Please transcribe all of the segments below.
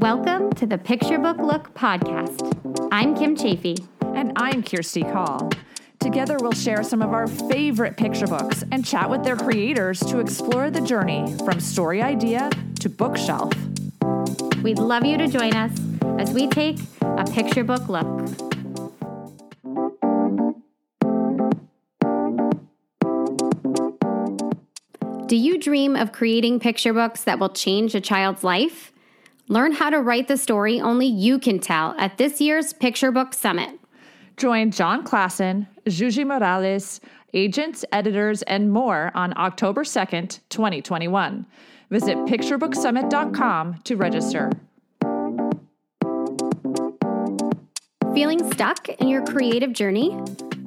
Welcome to the Picture Book Look podcast. I'm Kim Chaffee. And I'm Kirsty Call. Together, we'll share some of our favorite picture books and chat with their creators to explore the journey from story idea to bookshelf. We'd love you to join us as we take a picture book look. Do you dream of creating picture books that will change a child's life? Learn how to write the story only you can tell at this year's Picture Book Summit. Join Jon Klassen, Yuyi Morales, agents, editors, and more on October 2nd, 2021. Visit picturebooksummit.com to register. Feeling stuck in your creative journey?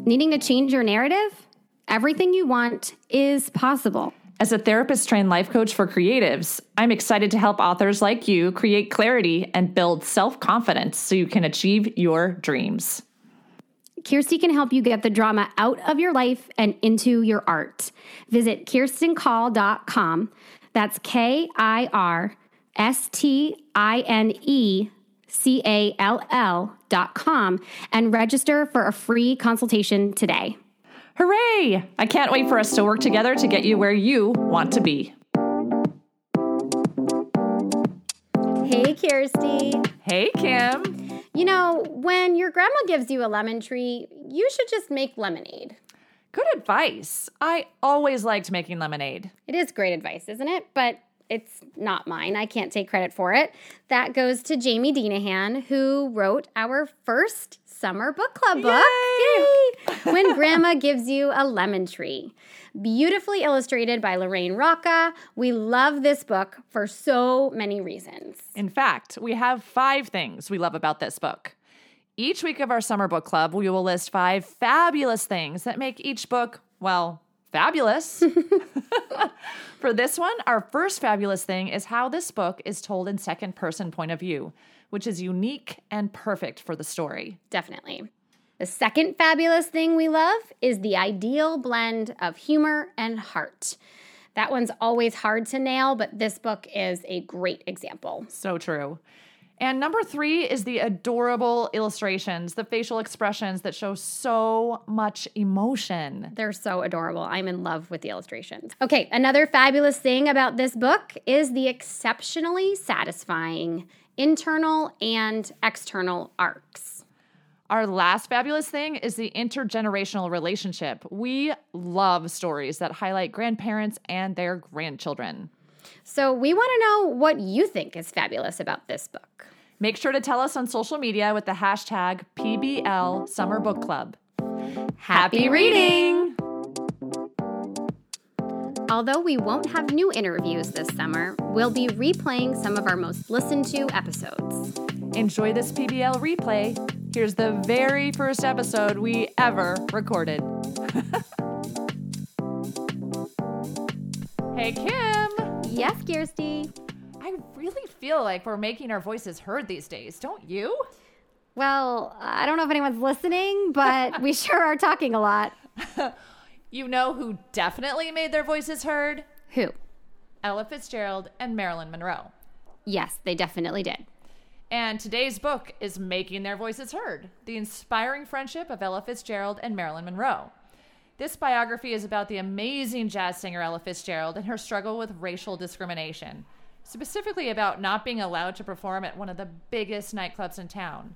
Needing to change your narrative? Everything you want is possible. As a therapist trained life coach for creatives, I'm excited to help authors like you create clarity and build self confidence so you can achieve your dreams. Kirsty can help you get the drama out of your life and into your art. Visit kirstencall.com. That's K I R S T I N E C A L L.com and register for a free consultation today. Hooray! I can't wait for us to work together to get you where you want to be. Hey, Kirsty. Hey, Kim. You know, when your grandma gives you a lemon tree, you should just make lemonade. Good advice. I always liked making lemonade. It is great advice, isn't it? But it's not mine. I can't take credit for it. That goes to Jamie Deenihan, who wrote our first summer book club book. Yay! Yay! when Grandma Gives You a Lemon Tree. Beautifully illustrated by Lorraine Rocha. We love this book for so many reasons. In fact, we have five things we love about this book. Each week of our summer book club, we will list five fabulous things that make each book, well, fabulous. For this one, our first fabulous thing is how this book is told in second person point of view, which is unique and perfect for the story. Definitely. The second fabulous thing we love is the ideal blend of humor and heart. That one's always hard to nail, but this book is a great example. So true. And number three is the adorable illustrations, the facial expressions that show so much emotion. They're so adorable. I'm in love with the illustrations. Okay, another fabulous thing about this book is the exceptionally satisfying internal and external arcs. Our last fabulous thing is the intergenerational relationship. We love stories that highlight grandparents and their grandchildren. So, we want to know what you think is fabulous about this book. Make sure to tell us on social media with the hashtag PBL Summer Book Club. Happy reading! Although we won't have new interviews this summer, we'll be replaying some of our most listened to episodes. Enjoy this PBL replay. Here's the very first episode we ever recorded. hey, Kim! Yes, Kirsty. I really feel like we're making our voices heard these days, don't you? Well, I don't know if anyone's listening, but we sure are talking a lot. you know who definitely made their voices heard? Who? Ella Fitzgerald and Marilyn Monroe. Yes, they definitely did. And today's book is Making Their Voices Heard The Inspiring Friendship of Ella Fitzgerald and Marilyn Monroe. This biography is about the amazing jazz singer Ella Fitzgerald and her struggle with racial discrimination, specifically about not being allowed to perform at one of the biggest nightclubs in town.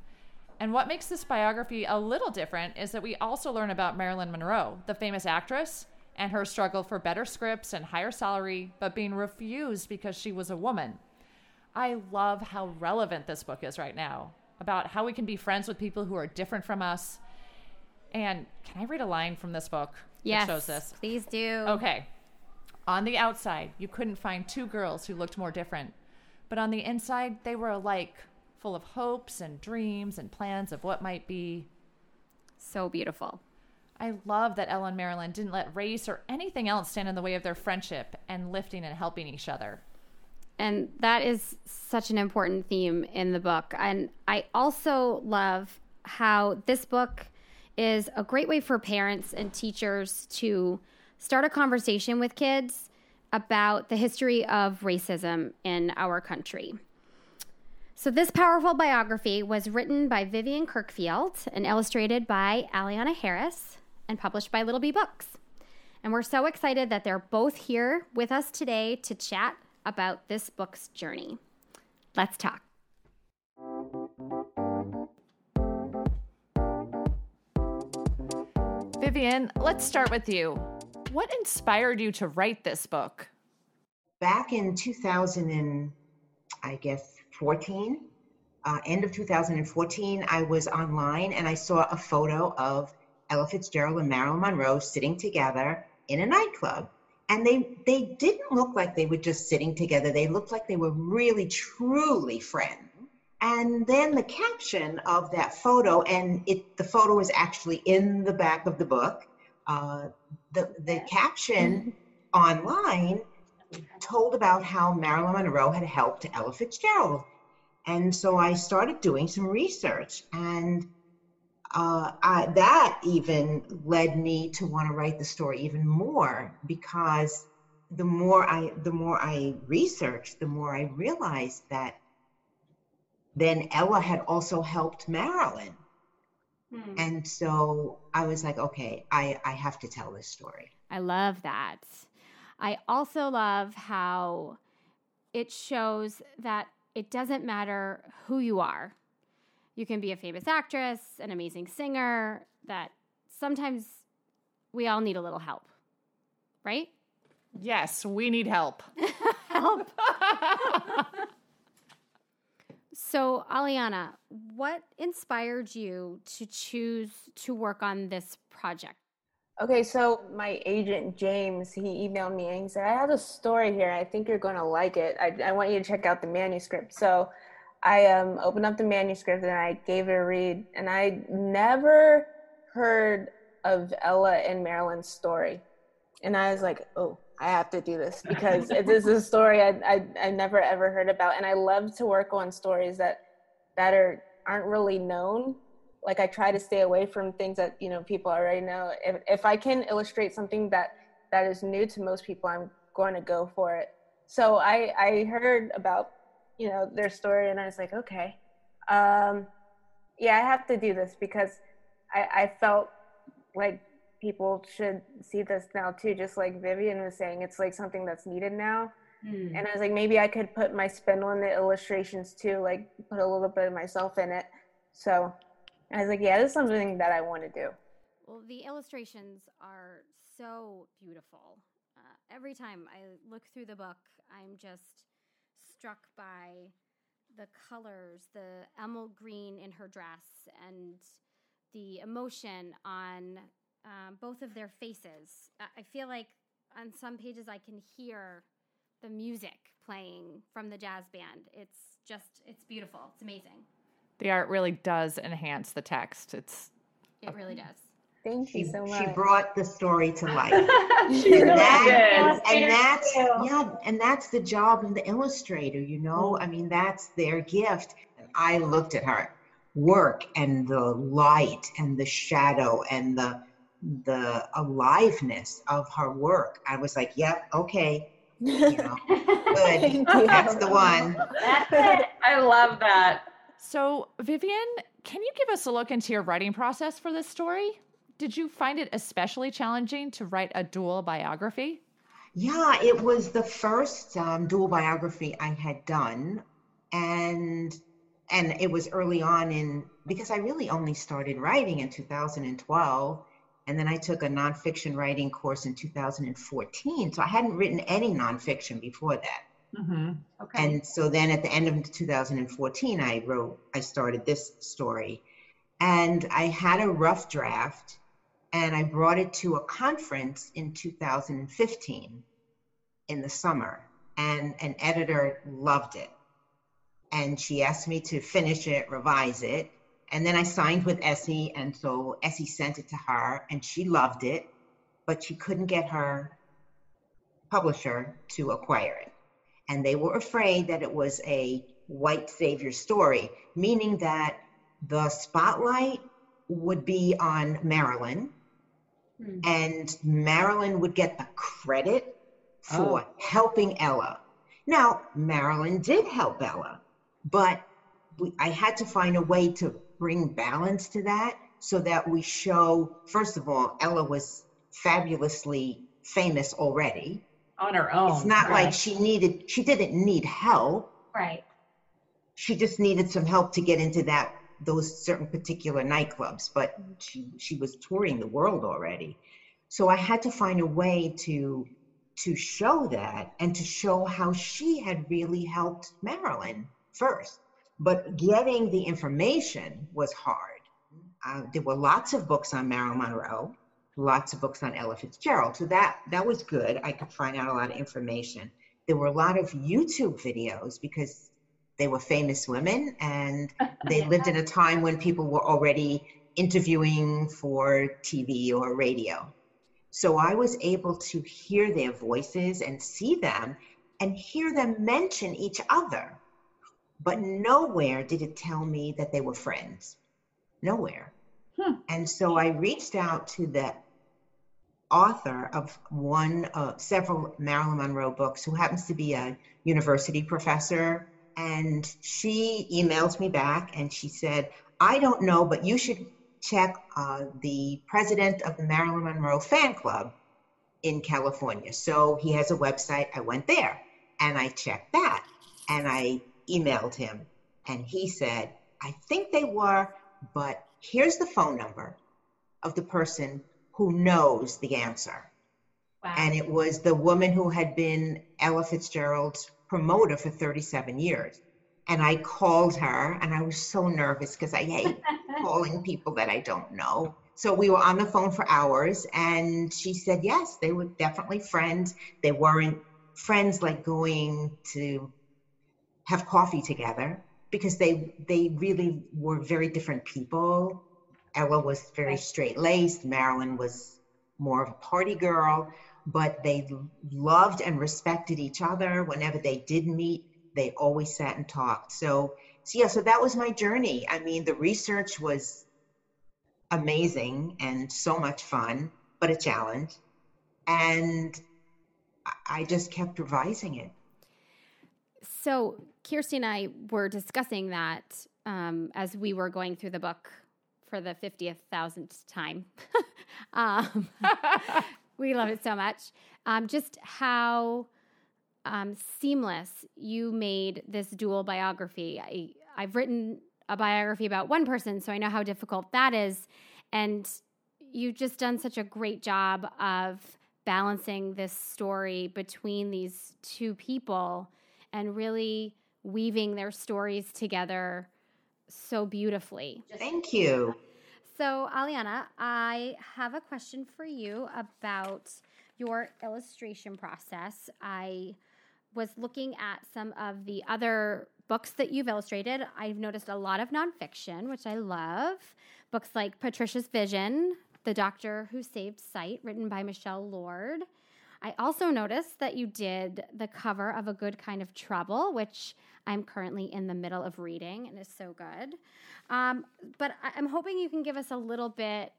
And what makes this biography a little different is that we also learn about Marilyn Monroe, the famous actress, and her struggle for better scripts and higher salary, but being refused because she was a woman. I love how relevant this book is right now about how we can be friends with people who are different from us. And can I read a line from this book yes, that shows this? Please do. Okay. On the outside, you couldn't find two girls who looked more different, but on the inside, they were alike, full of hopes and dreams and plans of what might be. So beautiful. I love that Ellen and Marilyn didn't let race or anything else stand in the way of their friendship and lifting and helping each other. And that is such an important theme in the book. And I also love how this book is a great way for parents and teachers to start a conversation with kids about the history of racism in our country. So, this powerful biography was written by Vivian Kirkfield and illustrated by Alleanna Harris and published by Little Bee Books. And we're so excited that they're both here with us today to chat about this book's journey. Let's talk. Vivian, let's start with you. What inspired you to write this book? Back in 2000 and I guess 14, uh, end of 2014, I was online and I saw a photo of Ella Fitzgerald and Marilyn Monroe sitting together in a nightclub. And they they didn't look like they were just sitting together. They looked like they were really truly friends. And then the caption of that photo, and it the photo is actually in the back of the book. Uh, the the caption online told about how Marilyn Monroe had helped Ella Fitzgerald. And so I started doing some research, and uh, I, that even led me to want to write the story even more because the more I the more I researched, the more I realized that then Ella had also helped Marilyn. Hmm. And so I was like, okay, I, I have to tell this story. I love that. I also love how it shows that it doesn't matter who you are. You can be a famous actress, an amazing singer, that sometimes we all need a little help, right? Yes, we need help. help. so, Alleanna, what inspired you to choose to work on this project? Okay, so my agent James, he emailed me and he said, I have a story here. I think you're going to like it. I, I want you to check out the manuscript. So I um, opened up the manuscript and I gave it a read. And I never heard of Ella and Marilyn's story. And I was like, oh, I have to do this because it is a story I, I, I never ever heard about. And I love to work on stories that, that are, aren't really known like I try to stay away from things that you know people already know. If if I can illustrate something that that is new to most people, I'm going to go for it. So I I heard about you know their story and I was like, okay, um, yeah, I have to do this because I I felt like people should see this now too. Just like Vivian was saying, it's like something that's needed now. Mm. And I was like, maybe I could put my spin on the illustrations too, like put a little bit of myself in it. So I was like, yeah, this is something that I want to do. Well, the illustrations are so beautiful. Uh, every time I look through the book, I'm just struck by the colors, the emerald green in her dress, and the emotion on um, both of their faces. I feel like on some pages I can hear the music playing from the jazz band. It's just, it's beautiful. It's amazing. The art really does enhance the text. It's it really does. Thank you so much. She brought the story to life. she and really that, did. And, that's yeah, and that's the job of the illustrator, you know? I mean, that's their gift. And I looked at her work and the light and the shadow and the the aliveness of her work. I was like, yep, okay. You know, good. That's the one. That's it. I love that. So, Vivian, can you give us a look into your writing process for this story? Did you find it especially challenging to write a dual biography? Yeah, it was the first um, dual biography I had done, and and it was early on in because I really only started writing in 2012, and then I took a nonfiction writing course in 2014. So I hadn't written any nonfiction before that. Mm-hmm. Okay. And so then at the end of 2014, I wrote, I started this story. And I had a rough draft and I brought it to a conference in 2015 in the summer. And an editor loved it. And she asked me to finish it, revise it. And then I signed with Essie. And so Essie sent it to her and she loved it, but she couldn't get her publisher to acquire it and they were afraid that it was a white savior story, meaning that the spotlight would be on Marilyn, hmm. and Marilyn would get the credit for oh. helping Ella. Now, Marilyn did help Ella, but we, I had to find a way to bring balance to that so that we show, first of all, Ella was fabulously famous already. On her own. It's not like she needed, she didn't need help. Right. She just needed some help to get into that those certain particular nightclubs, but she she was touring the world already. So I had to find a way to to show that and to show how she had really helped Marilyn first. But getting the information was hard. Uh, there were lots of books on Marilyn Monroe, lots of books on Ella Fitzgerald. So that that was good. I could find out a lot of information. There were a lot of YouTube videos because they were famous women and they lived in a time when people were already interviewing for TV or radio. So I was able to hear their voices and see them and hear them mention each other. But nowhere did it tell me that they were friends. Nowhere. Hmm. And so I reached out to the author of one of several Marilyn Monroe books, who happens to be a university professor. And she emails me back and she said, I don't know, but you should check uh, the president of the Marilyn Monroe fan club in California. So he has a website. I went there and I checked that and I emailed him and he said, I think they were, but here's the phone number of the person who knows the answer. Wow. And it was the woman who had been Ella Fitzgerald's promoter for 37 years. And I called her and I was so nervous because I hate calling people that I don't know. So we were on the phone for hours and she said, yes, they were definitely friends. They weren't friends like going to have coffee together because they they really were very different people. Ella was very Right. straight laced. Marilyn was more of a party girl, but they loved and respected each other. Whenever they did meet, they always sat and talked. So, so yeah, so that was my journey. I mean, the research was amazing and so much fun, but a challenge. And I- I just kept revising it. So, Kirsty and I were discussing that um, as we were going through the book for the 50th thousandth time. um, we love it so much. Um, just how um, seamless you made this dual biography. I, I've written a biography about one person, so I know how difficult that is. And you've just done such a great job of balancing this story between these two people and really weaving their stories together so beautifully. Thank you. So, Alleanna, I have a question for you about your illustration process. I was looking at some of the other books that you've illustrated. I've noticed a lot of nonfiction, which I love. Books like Patricia's Vision, The Doctor Who Saved Sight, written by Michelle Lord. I also noticed that you did the cover of A Good Kind of Trouble, which I'm currently in the middle of reading and is so good. Um, but I- I'm hoping you can give us a little bit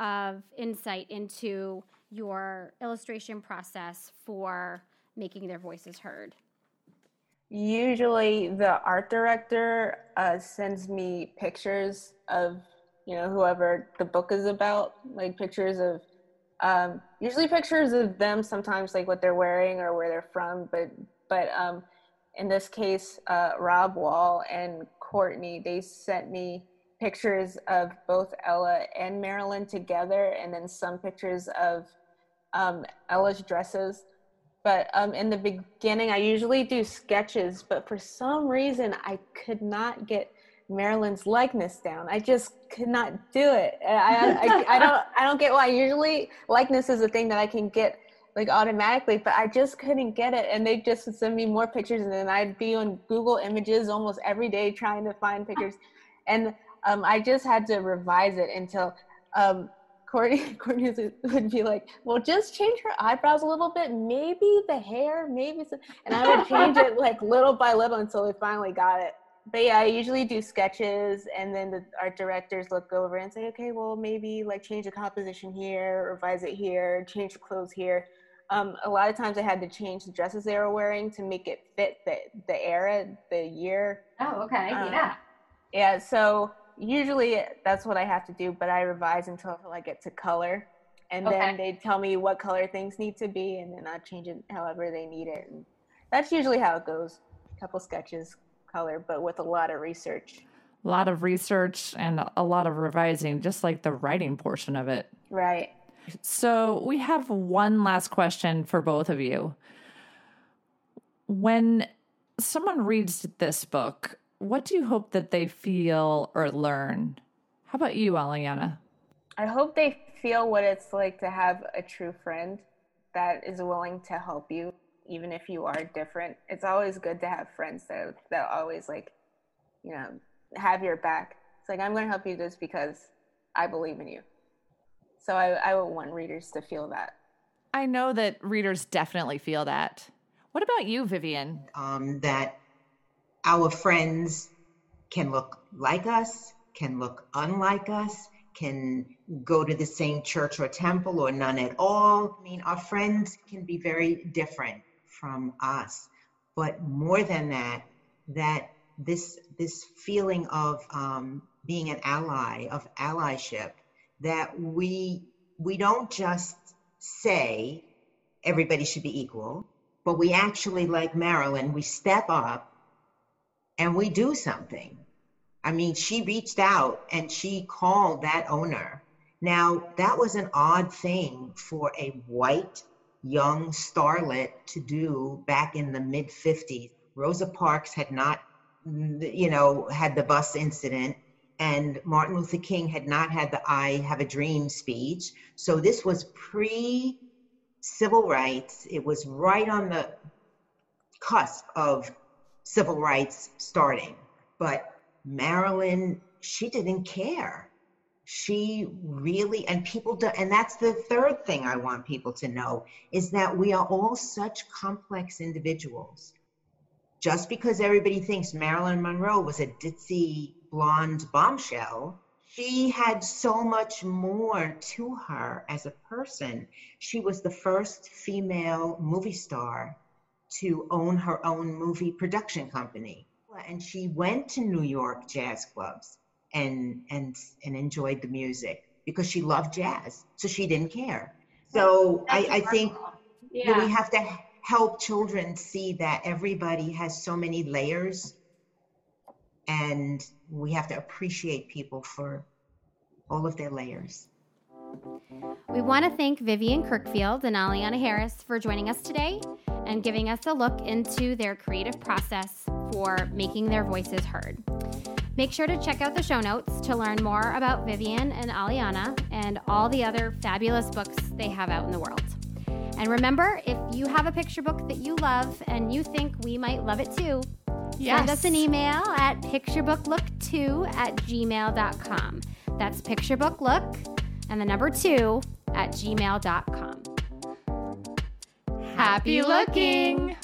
of insight into your illustration process for making their voices heard. Usually, the art director uh, sends me pictures of you know whoever the book is about, like pictures of um, usually pictures of them. Sometimes like what they're wearing or where they're from, but but um, in this case, uh, Rob Wall and Courtney they sent me pictures of both Ella and Marilyn together, and then some pictures of um, Ella's dresses but um, in the beginning i usually do sketches but for some reason i could not get marilyn's likeness down. I just could not do it. I, I, I, don't i don't get why. Usually likeness is a thing that i can get like automatically but i just couldn't get it and they just would send me more pictures and then i'd be on google images almost every day trying to find pictures. And um, i just had to revise it until um, Courtney, Courtney would be like, "Well, just change her eyebrows a little bit, maybe the hair, maybe," some, and I would change it like little by little until we finally got it. But yeah, I usually do sketches, and then the art directors look over and say, "Okay, well, maybe like change the composition here, revise it here, change the clothes here." um, a lot of times I had to change the dresses they were wearing to make it fit the the era, the year. Oh, okay. Um, yeah. Yeah, so usually that's what I have to do, but I revise until I get to color. And Okay. then they tell me what color things need to be, and then I change it however they need it. And that's usually how it goes. A couple sketches, color, but with a lot of research. A lot of research and a lot of revising, just like the writing portion of it. Right. So we have one last question for both of you. When someone reads this book, what do you hope that they feel or learn? How about you, Alleanna? I hope they feel what it's like to have a true friend that is willing to help you, even if you are different. It's always good to have friends that that always like, you know, have your back. It's like I'm going to help you just because I believe in you. So I, I would want readers to feel that. I know that readers definitely feel that. What about you, Vivian? um, that our friends can look like us, can look unlike us, can go to the same church or temple or none at all. I mean, our friends can be very different from us. But more than that, that this this feeling of um, being an ally, of allyship, that we we don't just say everybody should be equal, but we actually, like Marilyn, we step up and we do something. I mean, she reached out and she called that owner. Now, that was an odd thing for a white young starlet to do back in the mid 50s. Rosa Parks had not, mm, you know, had the bus incident, and Martin Luther King had not had the I Have a Dream speech. So this was pre civil rights. It was right on the cusp of civil rights starting. But Marilyn, she didn't care. She really, and people do, and that's the third thing I want people to know is that we are all such complex individuals. Just because everybody thinks Marilyn Monroe was a ditzy blonde bombshell, she had so much more to her as a person. She was the first female movie star to own her own movie production company. And she went to New York jazz clubs and and and enjoyed the music because she loved jazz. So she didn't care. So I, I think you know, Yeah. we have to help children see that everybody has so many layers and we have to appreciate people for all of their layers. We want to thank Vivian Kirkfield and Alleanna Harris for joining us today and giving us a look into their creative process for making their voices heard. Make sure to check out the show notes to learn more about Vivian and Alleanna and all the other fabulous books they have out in the world. And remember, if you have a picture book that you love and you think we might love it too, send us an email at picturebooklook2 at gmail.com. That's picturebooklook and the number two at gmail.com. Happy looking!